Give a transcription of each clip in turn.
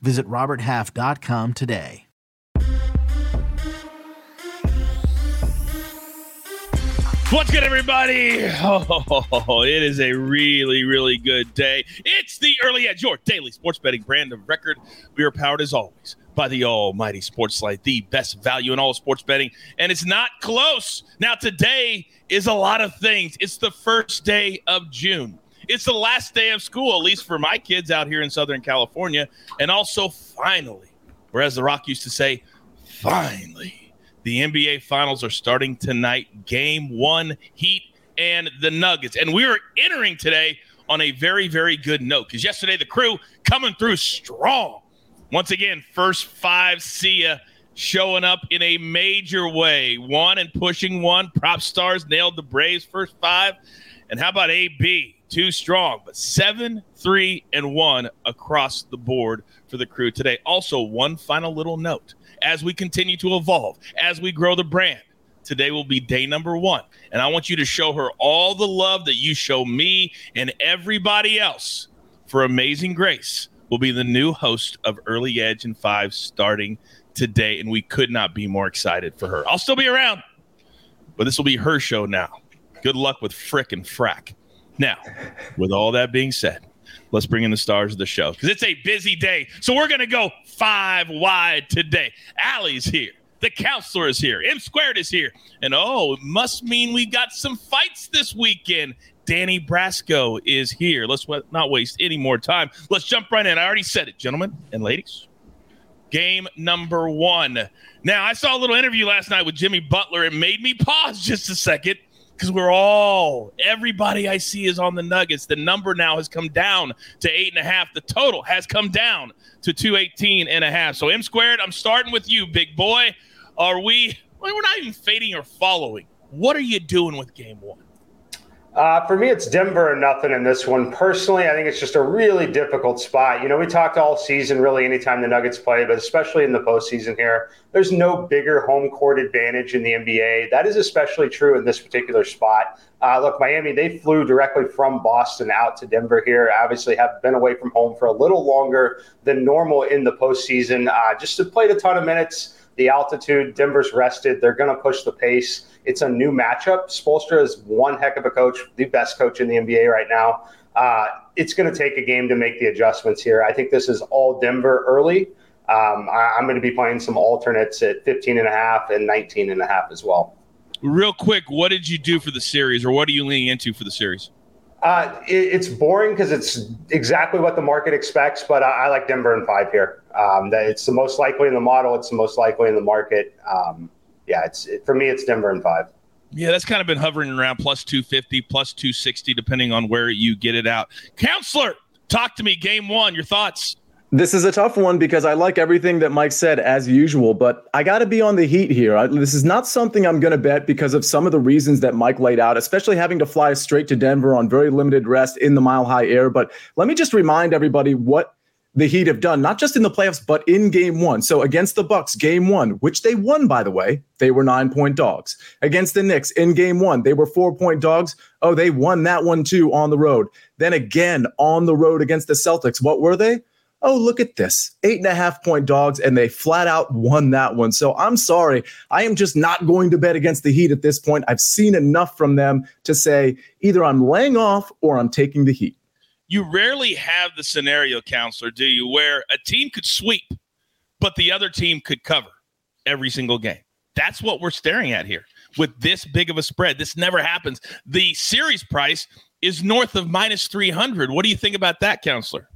Visit RobertHalf.com today. What's good, everybody? Oh, it is a really, really good day. It's the Early Edge, your daily sports betting brand of record. We are powered, as always, by the almighty SportsLine, the best value in all sports betting, and it's not close. Now, today is a lot of things. It's the first day of June. It's the last day of school, at least for my kids out here in Southern California. And also, finally, whereas The Rock used to say, finally the NBA Finals are starting tonight. Game one, Heat and the Nuggets. And we are entering today on a very, very good note because yesterday the crew coming through strong. Once again, first five, Sia showing up in a major way. One and pushing one. Prop stars nailed the Braves first five. And how about AB? Too strong, but seven, three, and one across the board for the crew today. Also, one final little note as we continue to evolve, as we grow the brand. Today will be day number one. And I want you to show her all the love that you show me and everybody else for Amazing Grace will be the new host of Early Edge in Five starting today. And we could not be more excited for her. I'll still be around, but this will be her show now. Good luck with Frick and Frack. Now, with all that being said, let's bring in the stars of the show because it's a busy day. So we're going to go five wide today. Allie's here. The counselor is here. M squared is here. And oh, it must mean we got some fights this weekend. Danny Brasco is here. Let's not waste any more time. Let's jump right in. I already said it, gentlemen and ladies. Game number one. Now, I saw a little interview last night with Jimmy Butler. It made me pause just a second because we're all everybody I see is on the Nuggets. The number now has come down to eight and a half. The total has come down to 218 and a half. So M squared, I'm starting with you, big boy. Are we we're not even fading or following. What are you doing with game one? Uh, for me, it's Denver or nothing in this one. Personally, I think it's just a really difficult spot. You know, we talked all season, really, anytime the Nuggets play, but especially in the postseason here, there's no bigger home court advantage in the NBA. That is especially true in this particular spot. Uh, look, Miami, they flew directly from Boston out to Denver here. Obviously, have been away from home for a little longer than normal in the postseason. Uh, just to played a ton of minutes. The altitude, Denver's rested. They're going to push the pace. It's a new matchup. Spoelstra is one heck of a coach, the best coach in the NBA right now. Uh, it's going to take a game to make the adjustments here. I think this is all Denver early. Um, I, am going to be playing some alternates at 15 and a half and 19 and a half as well. Real quick, what did you do for the series, or what are you leaning into for the series? Uh, it, it's boring because it's exactly what the market expects, but I, I like Denver in five here. Um, that it's the most likely in the model. It's the most likely in the market. Um, yeah, it's it, for me, it's Denver in five. Yeah, that's kind of been hovering around plus 250, plus 260, depending on where you get it out. Counselor, talk to me. Game one, your thoughts. This is a tough one because I like everything that Mike said as usual, but I got to be on the heat here. I, this is not something I'm going to bet because of some of the reasons that Mike laid out, especially having to fly straight to Denver on very limited rest in the mile high air. But let me just remind everybody what the Heat have done, not just in the playoffs, but in game one. So against the Bucks, game one, which they won, by the way, they were nine point dogs. Against the Knicks in game one, they were four point dogs. Oh, they won that one too on the road. Then again on the road against the Celtics, what were they? Oh, look at this. Eight and a half point dogs, and they flat out won that one. So I'm sorry. I am just not going to bet against the Heat at this point. I've seen enough from them to say either I'm laying off or I'm taking the Heat you rarely have the scenario, counselor, do you, where a team could sweep, but the other team could cover every single game. That's what we're staring at here with this big of a spread. This never happens. The series price is north of minus 300. What do you think about that, counselor?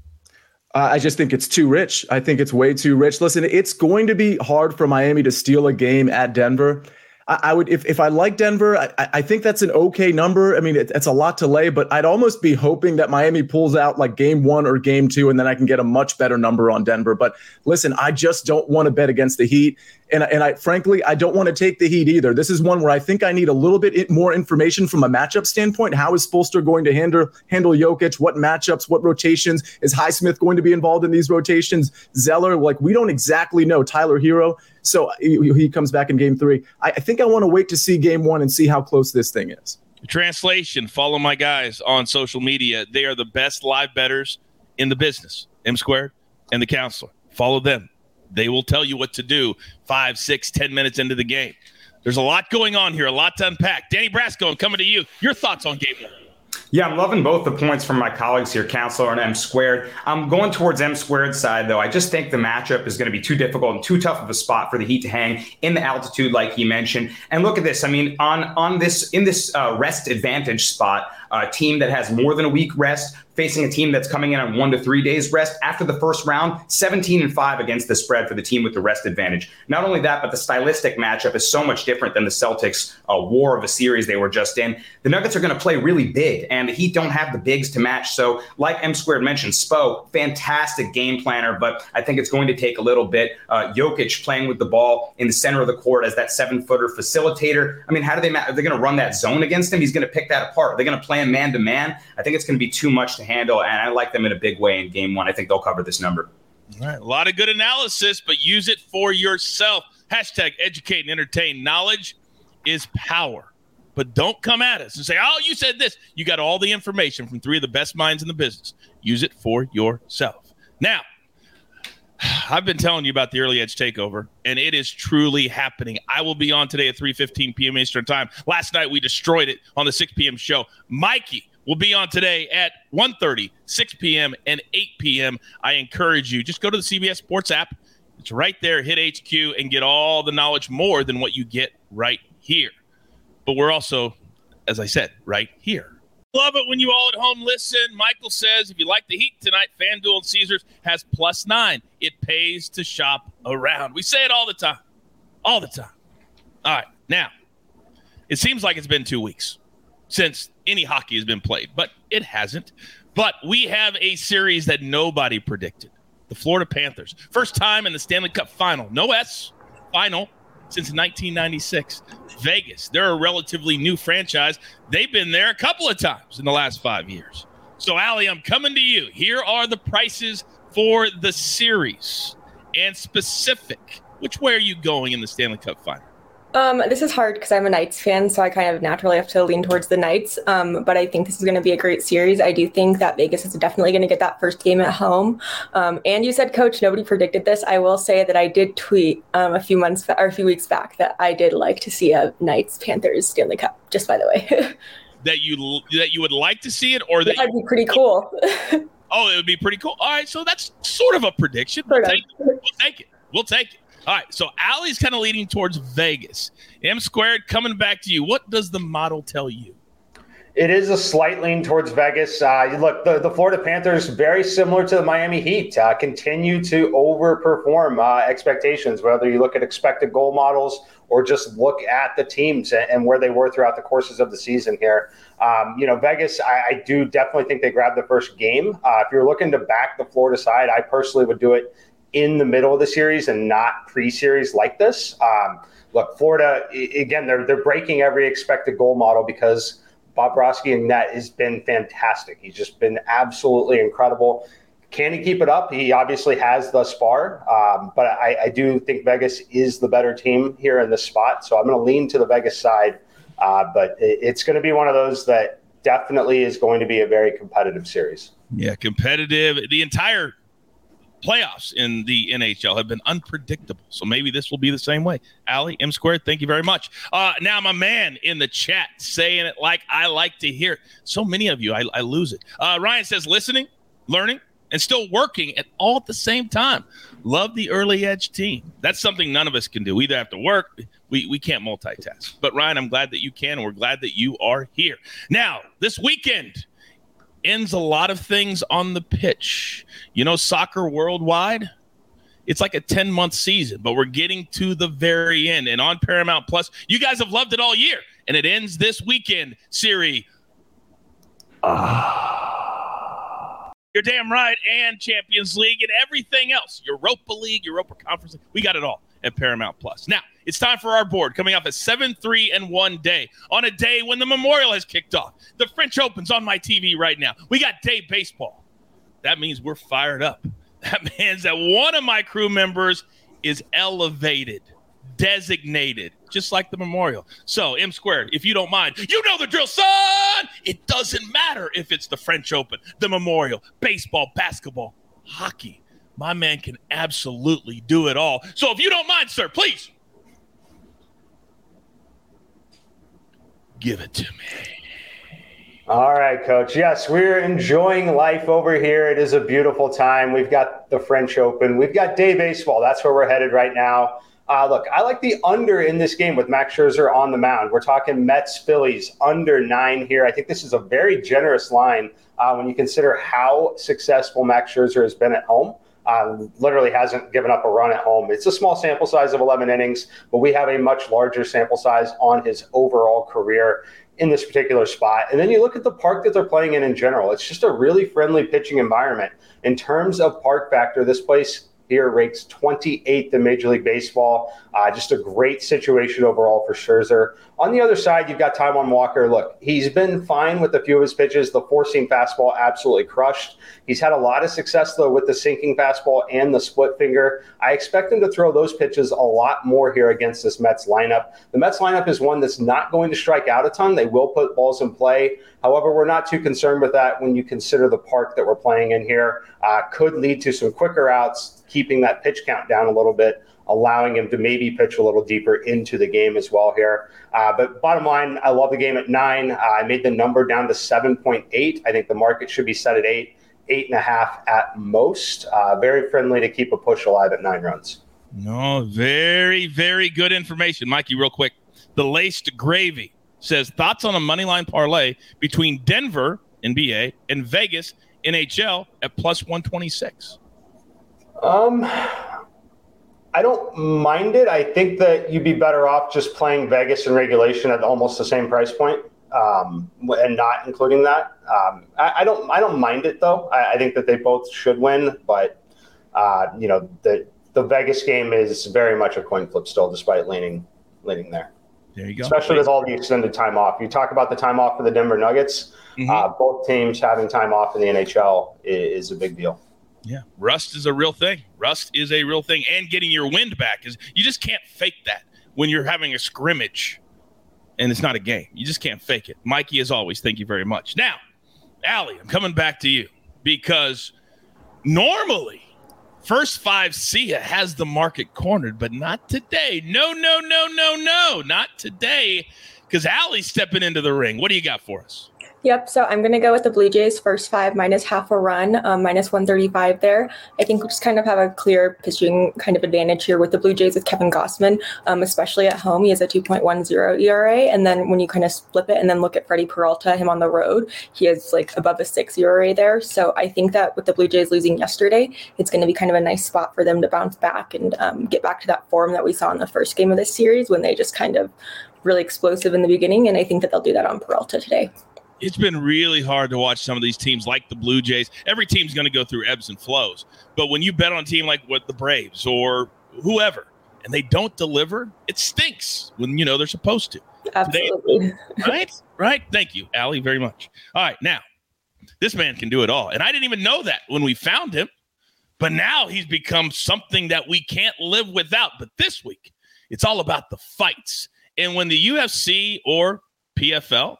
I just think it's too rich. I think it's way too rich. Listen, it's going to be hard for Miami to steal a game at Denver. I, I would if, if I like Denver, I, I think that's an okay number. I mean, it, it's a lot to lay, but I'd almost be hoping that Miami pulls out like game one or game two, and then I can get a much better number on Denver. But listen, I just don't want to bet against the Heat. And, and I frankly, I don't want to take the Heat either. This is one where I think I need a little bit more information from a matchup standpoint. How is Spoelstra going to handle handle Jokic? What matchups? What rotations? Is Highsmith going to be involved in these rotations? Zeller, like we don't exactly know. Tyler Herro, so he, comes back in game three. I, I think I want to wait to see game one and see how close this thing is. Translation follow my guys on social media. They are the best live betters in the business, M squared and the counselor. Follow them. They will tell you what to do five, six, ten minutes into the game. There's a lot going on here, a lot to unpack. Danny Brasco, I'm coming to you. Your thoughts on game one? Yeah, I'm loving both the points from my colleagues here, Counselor and M squared. I'm going towards M squared side, though. I just think the matchup is going to be too difficult and too tough of a spot for the Heat to hang in the altitude, like he mentioned. And look at this. I mean, on on this in this uh, rest advantage spot, a team that has more than a week rest facing a team that's coming in on one to three days rest after the first round, 17 and five against the spread for the team with the rest advantage. Not only that, but the stylistic matchup is so much different than the Celtics uh, war of a series they were just in. The Nuggets are going to play really big, and the Heat don't have the bigs to match. So, like M Squared mentioned, Spo, fantastic game planner, but I think it's going to take a little bit. Uh, Jokic playing with the ball in the center of the court as that seven footer facilitator. I mean, how do they? Ma- are they going to run that zone against him? He's going to pick that apart. Are they going to play him man to man? I think it's going to be too much to handle, and I like them in a big way in game one. I think they'll cover this number. All right. A lot of good analysis, but use it for yourself. Hashtag educate and entertain. Knowledge is power. But don't come at us and say, oh, you said this. You got all the information from three of the best minds in the business. Use it for yourself. Now, I've been telling you about the early edge takeover, and it is truly happening. I will be on today at 3:15 p.m. Eastern Time. Last night we destroyed it on the 6 p.m. show. Mikey will be on today at 1.30, 6 p.m., and 8 p.m. I encourage you, just go to the CBS Sports app. It's right there. Hit HQ and get all the knowledge more than what you get right here. But we're also, as I said, right here. Love it when you all at home listen. Michael says if you like the Heat tonight, FanDuel and Caesars has plus nine. It pays to shop around. We say it all the time. All the time. All right. Now, it seems like it's been two weeks since any hockey has been played, but it hasn't. But we have a series that nobody predicted the Florida Panthers. First time in the Stanley Cup final. No S, final since 1996. Vegas, they're a relatively new franchise. They've been there a couple of times in the last five years. So, Allie, I'm coming to you. Here are the prices for the series and specific. Which way are you going in the Stanley Cup final? Um, this is hard because I'm a Knights fan, so I kind of naturally have to lean towards the Knights. Um, but I think this is going to be a great series. I do think that Vegas is definitely going to get that first game at home. Um, and you said, Coach, nobody predicted this. I will say that I did tweet um, a few months or a few weeks back that I did like to see a Knights Panthers Stanley Cup. Just by the way. that you that you would like to see it, or that that'd be pretty cool. oh, it would be pretty cool. All right, so that's sort of a prediction. We'll take. We'll take it. We'll take it. All right, so Allie's kind of leading towards Vegas. M squared coming back to you. What does the model tell you? It is a slight lean towards Vegas. Uh, look, the, the Florida Panthers, very similar to the Miami Heat, uh, continue to overperform uh, expectations, whether you look at expected goal models or just look at the teams and, and where they were throughout the courses of the season here. Um, you know, Vegas, I, I, do definitely think they grabbed the first game. Uh, if you're looking to back the Florida side, I personally would do it in the middle of the series and not pre-series like this. Um, look, Florida again, they're they're breaking every expected goal model because Bobrovsky and net has been fantastic. He's just been absolutely incredible. Can he keep it up? He obviously has thus far, um, but I, I, do think Vegas is the better team here in this spot. So I'm going to lean to the Vegas side, uh, but it, it's going to be one of those that definitely is going to be a very competitive series. Yeah, competitive. The entire playoffs in the NHL have been unpredictable. So maybe this will be the same way. Allie, M squared, thank you very much. Uh, now, my man in the chat saying it like I like to hear. It. So many of you, I, I lose it. Uh, Ryan says listening, learning, and still working at all at the same time. Love the early edge team. That's something none of us can do. We either have to work, we, we can't multitask. But Ryan, I'm glad that you can. And we're glad that you are here. Now, this weekend, ends a lot of things on the pitch. You know, soccer worldwide It's like a 10 month season, but we're getting to the very end. And on Paramount Plus, you guys have loved it all year. And it ends this weekend, Siri. Ah. You're damn right. And Champions League and everything else Europa League, Europa Conference. We got it all at Paramount Plus. Now, it's time for our board coming off a 7 3 and 1 day on a day when the Memorial has kicked off. The French Open's on my TV right now. We got day baseball. That means we're fired up. That means that one of my crew members is elevated, designated, just like the Memorial. So, M squared, if you don't mind, you know the drill, son. It doesn't matter if it's the French Open, the Memorial, baseball, basketball, hockey my man can absolutely do it all. So if you don't mind, sir, please give it to me. All right, coach. Yes, we're enjoying life over here. It is a beautiful time. We've got the French Open. We've got day baseball. That's where we're headed right now. Uh, look, I like the under in this game with Max Scherzer on the mound. We're talking Mets, Phillies, under nine here. I think this is a very generous line uh, when you consider how successful Max Scherzer has been at home. Um, literally hasn't given up a run at home. It's a small sample size of 11 innings, but we have a much larger sample size on his overall career in this particular spot. And then you look at the park that they're playing in in general. It's just a really friendly pitching environment. In terms of park factor, this place here ranks 28th in Major League Baseball. Uh, just a great situation overall for Scherzer. On the other side, you've got Taijuan Walker. Look, he's been fine with a few of his pitches. The four seam fastball absolutely crushed. He's had a lot of success, though, with the sinking fastball and the split finger. I expect him to throw those pitches a lot more here against this Mets lineup. The Mets lineup is one that's not going to strike out a ton. They will put balls in play. However, we're not too concerned with that when you consider the park that we're playing in here. Uh, could lead to some quicker outs, keeping that pitch count down a little bit allowing him to maybe pitch a little deeper into the game as well here. Uh, but bottom line, I love the game at nine. Uh, I made the number down to 7.8. I think the market should be set at eight, eight and a half at most. Uh, very friendly to keep a push alive at nine runs. No, very, very good information. Mikey, real quick. The laced gravy says thoughts on a money line parlay between Denver, NBA, and Vegas, NHL at plus 126. Um, I don't mind it. I think that you'd be better off just playing Vegas in regulation at almost the same price point, um, and not including that. Um, I, I, don't. I don't mind it though. I, I think that they both should win, but uh, you know the the Vegas game is very much a coin flip still, despite leaning leaning there. There you go. Especially with all the extended time off. You talk about the time off for the Denver Nuggets. Mm-hmm. Uh, both teams having time off in the NHL is, is a big deal. Yeah, rust is a real thing. Rust is a real thing, and getting your wind back is you just can't fake that when you're having a scrimmage, and it's not a game. You just can't fake it. Mikey, as always, thank you very much. Now, Allie, I'm coming back to you because normally First Five SIA has the market cornered, but not today. No, no, no, no, no, not today. Because Allie's stepping into the ring. What do you got for us? Yep. So I'm going to go with the Blue Jays first five minus half a run, um, minus 135 there. I think we just kind of have a clear pitching kind of advantage here with the Blue Jays with Kevin Gausman, um, especially at home. He has a 2.10 ERA. And then when you kind of flip it and then look at Freddie Peralta, him on the road, he is like above a six ERA there. So I think that with the Blue Jays losing yesterday, it's going to be kind of a nice spot for them to bounce back and um, get back to that form that we saw in the first game of this series when they just kind of really explosive in the beginning. And I think that they'll do that on Peralta today it's been really hard to watch some of these teams like the Blue Jays. Every team's going to go through ebbs and flows. But when you bet on a team like what the Braves or whoever, and they don't deliver, it stinks when you know they're supposed to. Absolutely. right? Right? Thank you, Allie, very much. All right. Now, this man can do it all. And I didn't even know that when we found him. But now he's become something that we can't live without. But this week, it's all about the fights. And when the UFC or PFL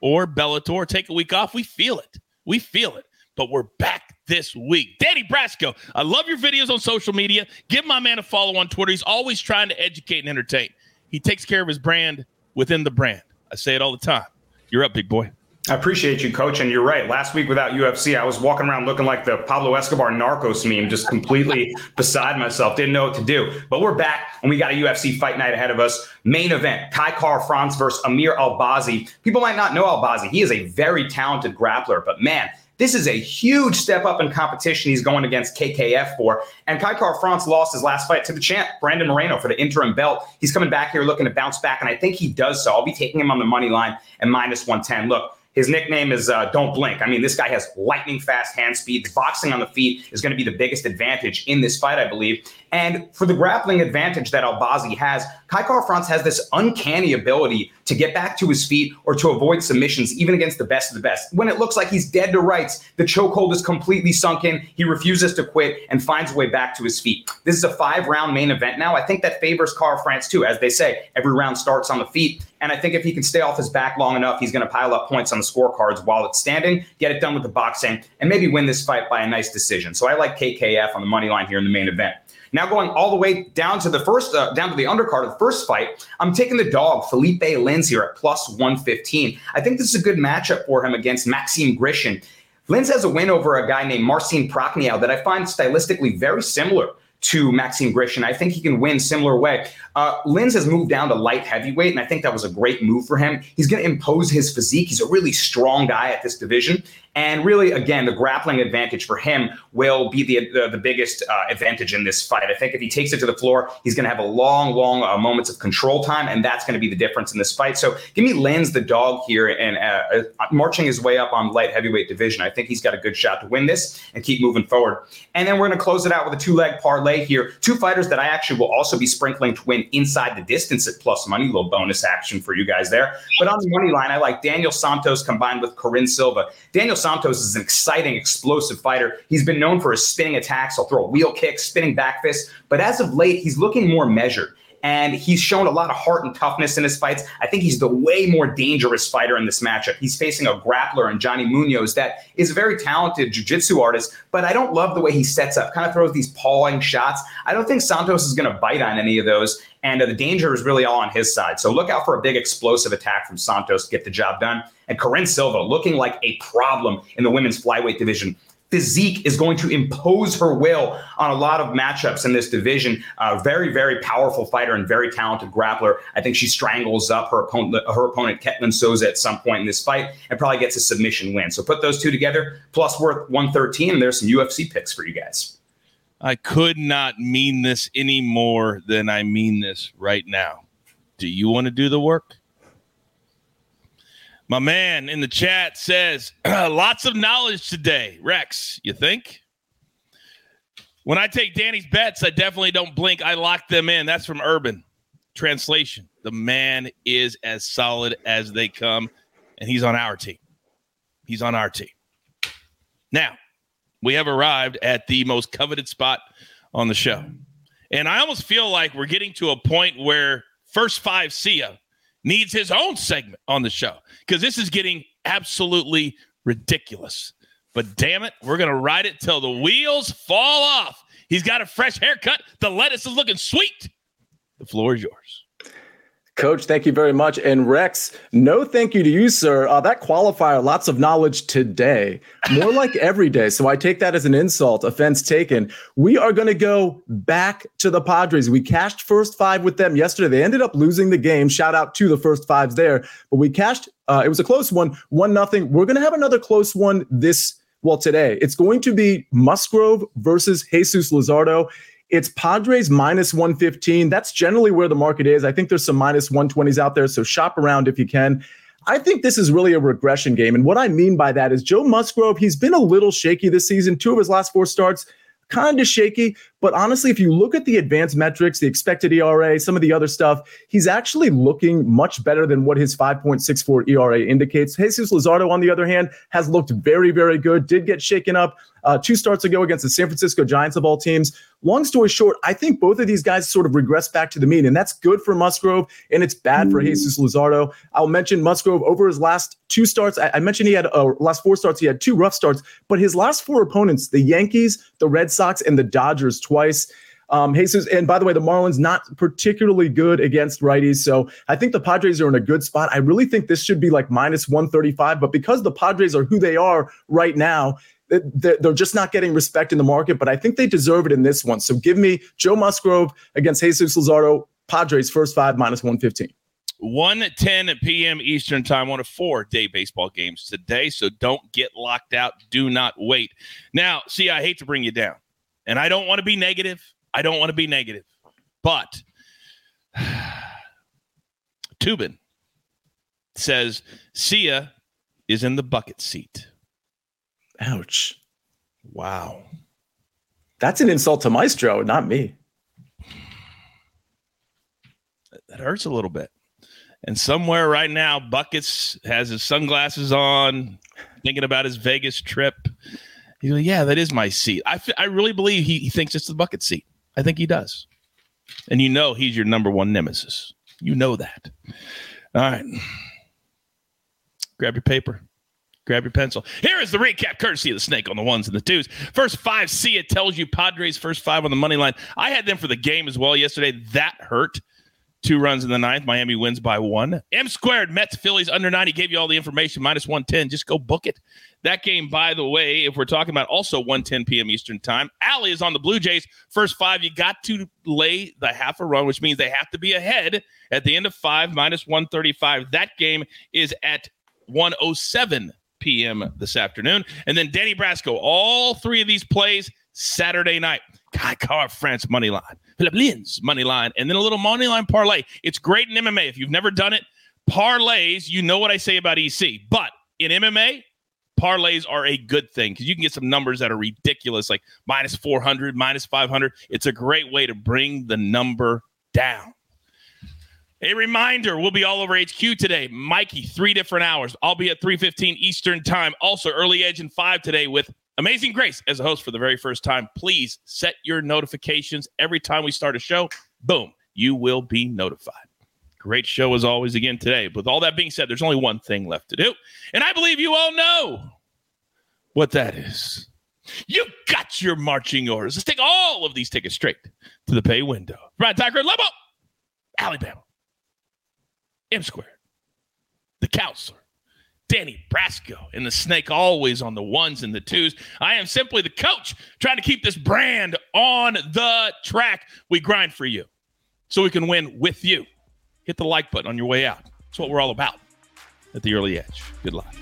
or Bellator take a week off, we feel it. We feel it. But we're back this week. Danny Brasco, I love your videos on social media. Give my man a follow on Twitter. He's always trying to educate and entertain. He takes care of his brand within the brand. I say it all the time. You're up, big boy. I appreciate you, coach. And you're right. Last week without UFC, I was walking around looking like the Pablo Escobar Narcos meme, just completely beside myself. Didn't know what to do. But we're back and we got a UFC fight night ahead of us. Main event Kai Kara-France versus Amir Albazi. People might not know Albazi. He is a very talented grappler, but man, This is a huge step up in competition he's going against KKF for. And Kai Kara-France lost his last fight to the champ, Brandon Moreno, for the interim belt. He's coming back here looking to bounce back, and I think he does so. I'll be taking him on the money line and minus 110. Look, his nickname is uh, Don't Blink. I mean, this guy has lightning fast hand speed. Boxing on the feet is going to be the biggest advantage in this fight, I believe. And for the grappling advantage that Albazi has, Kai Kara-France has this uncanny ability to get back to his feet or to avoid submissions, even against the best of the best. When it looks like he's dead to rights, the chokehold is completely sunken. He refuses to quit and finds a way back to his feet. This is a five round main event now. I think that favors Kara-France too. As they say, every round starts on the feet. And I think if he can stay off his back long enough, he's going to pile up points on the scorecards while it's standing, get it done with the boxing, and maybe win this fight by a nice decision. So I like KKF on the money line here in the main event. Now going all the way down to the first, uh, down to the undercard of the first fight, I'm taking the dog Philipe Lins here at plus 115. I think this is a good matchup for him against Maxime Grishin. Lins has a win over a guy named Marcin Prachnio that I find stylistically very similar to Maxime Grishin. I think he can win similar way. Uh, Lins has moved down to light heavyweight, and I think that was a great move for him. He's going to impose his physique. He's a really strong guy at this division, and really, again, the grappling advantage for him will be the the, the biggest uh, advantage in this fight. I think if he takes it to the floor, he's going to have a long, long uh, moments of control time, and that's going to be the difference in this fight. So give me Lins, the dog here, and uh, uh, marching his way up on light heavyweight division. I think he's got a good shot to win this and keep moving forward. And then we're going to close it out with a two leg parlay here. Two fighters that I actually will also be sprinkling to win inside the distance at plus money. Little bonus action for you guys there. But on the money line, I like Daniel Santos combined with Karine Silva. Daniel Santos is an exciting, explosive fighter. He's been known for his spinning attacks. He'll throw a wheel kick, spinning back fist. But as of late, he's looking more measured. And he's shown a lot of heart and toughness in his fights. I think he's the way more dangerous fighter in this matchup. He's facing a grappler in Johnny Munoz that is a very talented jiu-jitsu artist, but I don't love the way he sets up, kind of throws these pawing shots. I don't think Santos is going to bite on any of those. And the danger is really all on his side. So look out for a big explosive attack from Santos to get the job done. And Karine Silva looking like a problem in the women's flyweight division. Physique is going to impose her will on a lot of matchups in this division. Uh, very, very powerful fighter and very talented grappler. I think she strangles up her opponent, her opponent Ketlen Souza at some point in this fight and probably gets a submission win. So put those two together, plus worth 113, and there's some UFC picks for you guys. I could not mean this any more than I mean this right now. Do you want to do the work? My man in the chat says, lots of knowledge today. Rex, you think? When I take Danny's bets, I definitely don't blink. I lock them in. That's from Urban. Translation The man is as solid as they come, and he's on our team. He's on our team. Now, we have arrived at the most coveted spot on the show. And I almost feel like we're getting to a point where First Five see Sia needs his own segment on the show because this is getting absolutely ridiculous. But damn it, we're going to ride it till the wheels fall off. He's got a fresh haircut. The lettuce is looking sweet. The floor is yours. Coach, thank you very much. And Rex, no thank you to you, sir. Uh, that qualifier, lots of knowledge today, more like every day. So I take that as an insult, offense taken. We are going to go back to the Padres. We cashed first five with them yesterday. They ended up losing the game. Shout out to the first fives there. But we cashed, uh, it was a close one, one nothing. We're going to have another close one this, well, today. It's going to be Musgrove versus Jesus Luzardo. It's Padres minus 115. That's generally where the market is. I think there's some minus 120s out there. So shop around if you can. I think this is really a regression game. And what I mean by that is Joe Musgrove, he's been a little shaky this season. Two of his last four starts, kind of shaky. But honestly, if you look at the advanced metrics, the expected ERA, some of the other stuff, he's actually looking much better than what his 5.64 ERA indicates. Jesus Luzardo, on the other hand, has looked very, very good, did get shaken up uh, two starts ago against the San Francisco Giants of all teams. Long story short, I think both of these guys sort of regress back to the mean, and that's good for Musgrove and it's bad for Jesus Luzardo. I'll mention Musgrove over his last two starts. I, I mentioned he had uh, last four starts, he had two rough starts, but his last four opponents, the Yankees, the Red Sox, and the Dodgers twice. Um, Jesus, and by the way, the Marlins not particularly good against righties. So I think the Padres are in a good spot. I really think this should be like minus 135, but because the Padres are who they are right now, they're just not getting respect in the market, but I think they deserve it in this one. So give me Joe Musgrove against Jesus Luzardo, Padres first five minus 115. 1:10 p.m. Eastern Time. One of four day baseball games today, so don't get locked out. Do not wait. Now, see, I hate to bring you down, and I don't want to be negative. I don't want to be negative, but Tubin says Sia is in the bucket seat. Ouch. Wow. That's an insult to Maestro, not me. That hurts a little bit. And somewhere right now, Buckets has his sunglasses on, thinking about his Vegas trip. He's like, yeah, that is my seat. I, f- I really believe he, he thinks it's the bucket seat. I think he does. And you know he's your number one nemesis. You know that. All right. Grab your paper. Grab your pencil. Here is the recap, courtesy of the snake on the ones and the twos. First five, Sia tells you Padres first five on the money line. I had them for the game as well yesterday. That hurt. Two runs in the ninth. Miami wins by one. M squared, Mets, Phillies under 90. Gave you all the information, minus 110. Just go book it. That game, by the way, if we're talking about also 110 p.m. Eastern time, Allie is on the Blue Jays. First five, you got to lay the half a run, which means they have to be ahead at the end of five, minus 135. That game is at 107 p.m. this afternoon. And then Danny Brasco, all three of these plays Saturday night. Kai Kara-France money line, Philip Lins money line, and then a little money line parlay. It's great in MMA. If you've never done it, parlays, you know what I say about EC. But in MMA, parlays are a good thing because you can get some numbers that are ridiculous, like minus 400, minus 500. It's a great way to bring the number down. A reminder, we'll be all over HQ today. Mikey, three different hours. I'll be at 3.15 Eastern Time. Also, Early Edge in 5 today with Amazing Grace as a host for the very first time. Please set your notifications every time we start a show. Boom, you will be notified. Great show as always again today. With all that being said, there's only one thing left to do. And I believe you all know what that is. You got your marching orders. Let's take all of these tickets straight to the pay window. Brian Tucker, Lobo, Alabama, M Square, the counselor, Danny Brasco, and the snake always on the ones and the twos. I am simply the coach trying to keep this brand on the track. We grind for you so we can win with you. Hit the like button on your way out. That's what we're all about at the early edge. Good luck.